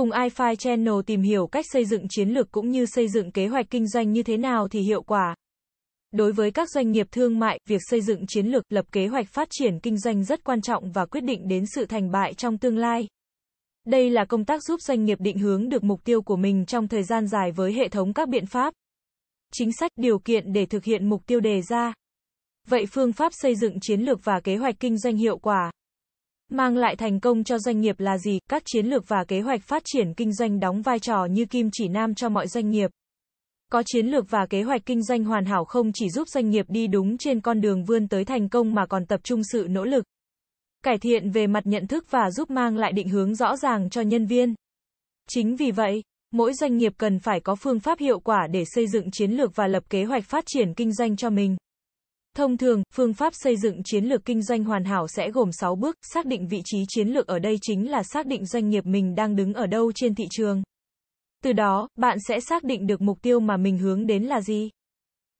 Cùng iFi Channel tìm hiểu cách xây dựng chiến lược cũng như xây dựng kế hoạch kinh doanh như thế nào thì hiệu quả. Đối với các doanh nghiệp thương mại, việc xây dựng chiến lược, lập kế hoạch phát triển kinh doanh rất quan trọng và quyết định đến sự thành bại trong tương lai. Đây là công tác giúp doanh nghiệp định hướng được mục tiêu của mình trong thời gian dài với hệ thống các biện pháp, chính sách, điều kiện để thực hiện mục tiêu đề ra. Vậy phương pháp xây dựng chiến lược và kế hoạch kinh doanh hiệu quả mang lại thành công cho doanh nghiệp là gì? Các chiến lược và kế hoạch phát triển kinh doanh đóng vai trò như kim chỉ nam cho mọi doanh nghiệp. Có chiến lược và kế hoạch kinh doanh hoàn hảo không chỉ giúp doanh nghiệp đi đúng trên con đường vươn tới thành công mà còn tập trung sự nỗ lực cải thiện về mặt nhận thức và giúp mang lại định hướng rõ ràng cho nhân viên. Chính vì vậy, mỗi doanh nghiệp cần phải có phương pháp hiệu quả để xây dựng chiến lược và lập kế hoạch phát triển kinh doanh cho mình. Thông thường, phương pháp xây dựng chiến lược kinh doanh hoàn hảo sẽ gồm 6 bước, xác định vị trí chiến lược ở đây chính là xác định doanh nghiệp mình đang đứng ở đâu trên thị trường. Từ đó, bạn sẽ xác định được mục tiêu mà mình hướng đến là gì.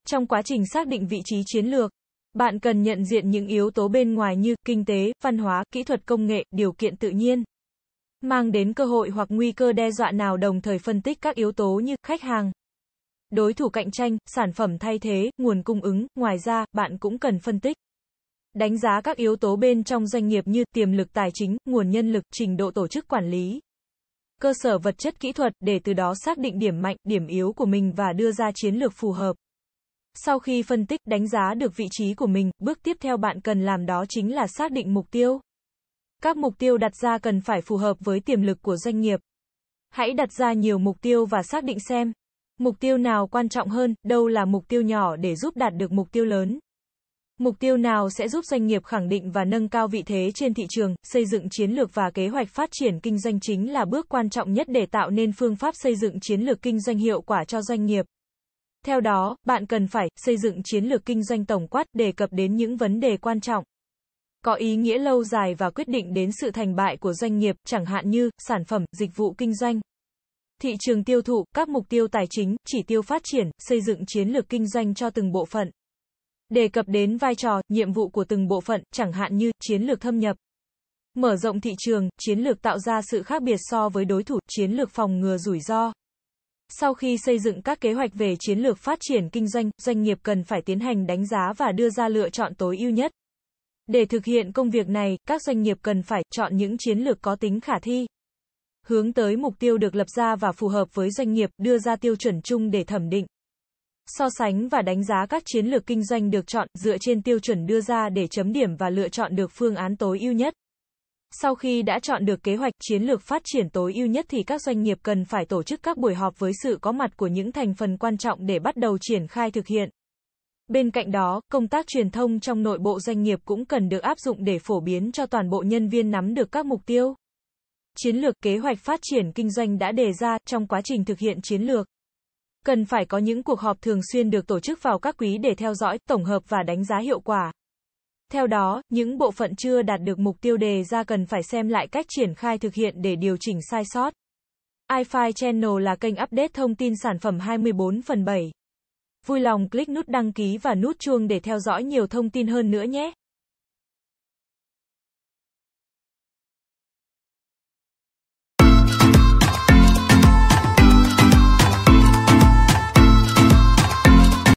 Trong quá trình xác định vị trí chiến lược, bạn cần nhận diện những yếu tố bên ngoài như kinh tế, văn hóa, kỹ thuật công nghệ, điều kiện tự nhiên. Mang đến cơ hội hoặc nguy cơ đe dọa nào đồng thời phân tích các yếu tố như khách hàng, đối thủ cạnh tranh, sản phẩm thay thế, nguồn cung ứng, ngoài ra, bạn cũng cần phân tích. Đánh giá các yếu tố bên trong doanh nghiệp như tiềm lực tài chính, nguồn nhân lực, trình độ tổ chức quản lý, cơ sở vật chất kỹ thuật để từ đó xác định điểm mạnh, điểm yếu của mình và đưa ra chiến lược phù hợp. Sau khi phân tích, đánh giá được vị trí của mình, bước tiếp theo bạn cần làm đó chính là xác định mục tiêu. Các mục tiêu đặt ra cần phải phù hợp với tiềm lực của doanh nghiệp. Hãy đặt ra nhiều mục tiêu và xác định xem mục tiêu nào quan trọng hơn, đâu là mục tiêu nhỏ để giúp đạt được mục tiêu lớn. Mục tiêu nào sẽ giúp doanh nghiệp khẳng định và nâng cao vị thế trên thị trường, xây dựng chiến lược và kế hoạch phát triển kinh doanh chính là bước quan trọng nhất để tạo nên phương pháp xây dựng chiến lược kinh doanh hiệu quả cho doanh nghiệp. Theo đó, bạn cần phải xây dựng chiến lược kinh doanh tổng quát đề cập đến những vấn đề quan trọng có ý nghĩa lâu dài và quyết định đến sự thành bại của doanh nghiệp, chẳng hạn như sản phẩm, dịch vụ kinh doanh, thị trường tiêu thụ, các mục tiêu tài chính, chỉ tiêu phát triển, xây dựng chiến lược kinh doanh cho từng bộ phận. Đề cập đến vai trò, nhiệm vụ của từng bộ phận, chẳng hạn như chiến lược thâm nhập, mở rộng thị trường, chiến lược tạo ra sự khác biệt so với đối thủ, chiến lược phòng ngừa rủi ro. Sau khi xây dựng các kế hoạch về chiến lược phát triển kinh doanh, doanh nghiệp cần phải tiến hành đánh giá và đưa ra lựa chọn tối ưu nhất. Để thực hiện công việc này, các doanh nghiệp cần phải chọn những chiến lược có tính khả thi. Hướng tới mục tiêu được lập ra và phù hợp với doanh nghiệp, đưa ra tiêu chuẩn chung để thẩm định. So sánh và đánh giá các chiến lược kinh doanh được chọn dựa trên tiêu chuẩn đưa ra để chấm điểm và lựa chọn được phương án tối ưu nhất. Sau khi đã chọn được kế hoạch chiến lược phát triển tối ưu nhất thì các doanh nghiệp cần phải tổ chức các buổi họp với sự có mặt của những thành phần quan trọng để bắt đầu triển khai thực hiện. Bên cạnh đó, công tác truyền thông trong nội bộ doanh nghiệp cũng cần được áp dụng để phổ biến cho toàn bộ nhân viên nắm được các mục tiêu, chiến lược kế hoạch phát triển kinh doanh đã đề ra trong quá trình thực hiện chiến lược. Cần phải có những cuộc họp thường xuyên được tổ chức vào các quý để theo dõi, tổng hợp và đánh giá hiệu quả. Theo đó, những bộ phận chưa đạt được mục tiêu đề ra cần phải xem lại cách triển khai thực hiện để điều chỉnh sai sót. iFi Channel là kênh update thông tin sản phẩm 24 phần 7. Vui lòng click nút đăng ký và nút chuông để theo dõi nhiều thông tin hơn nữa nhé.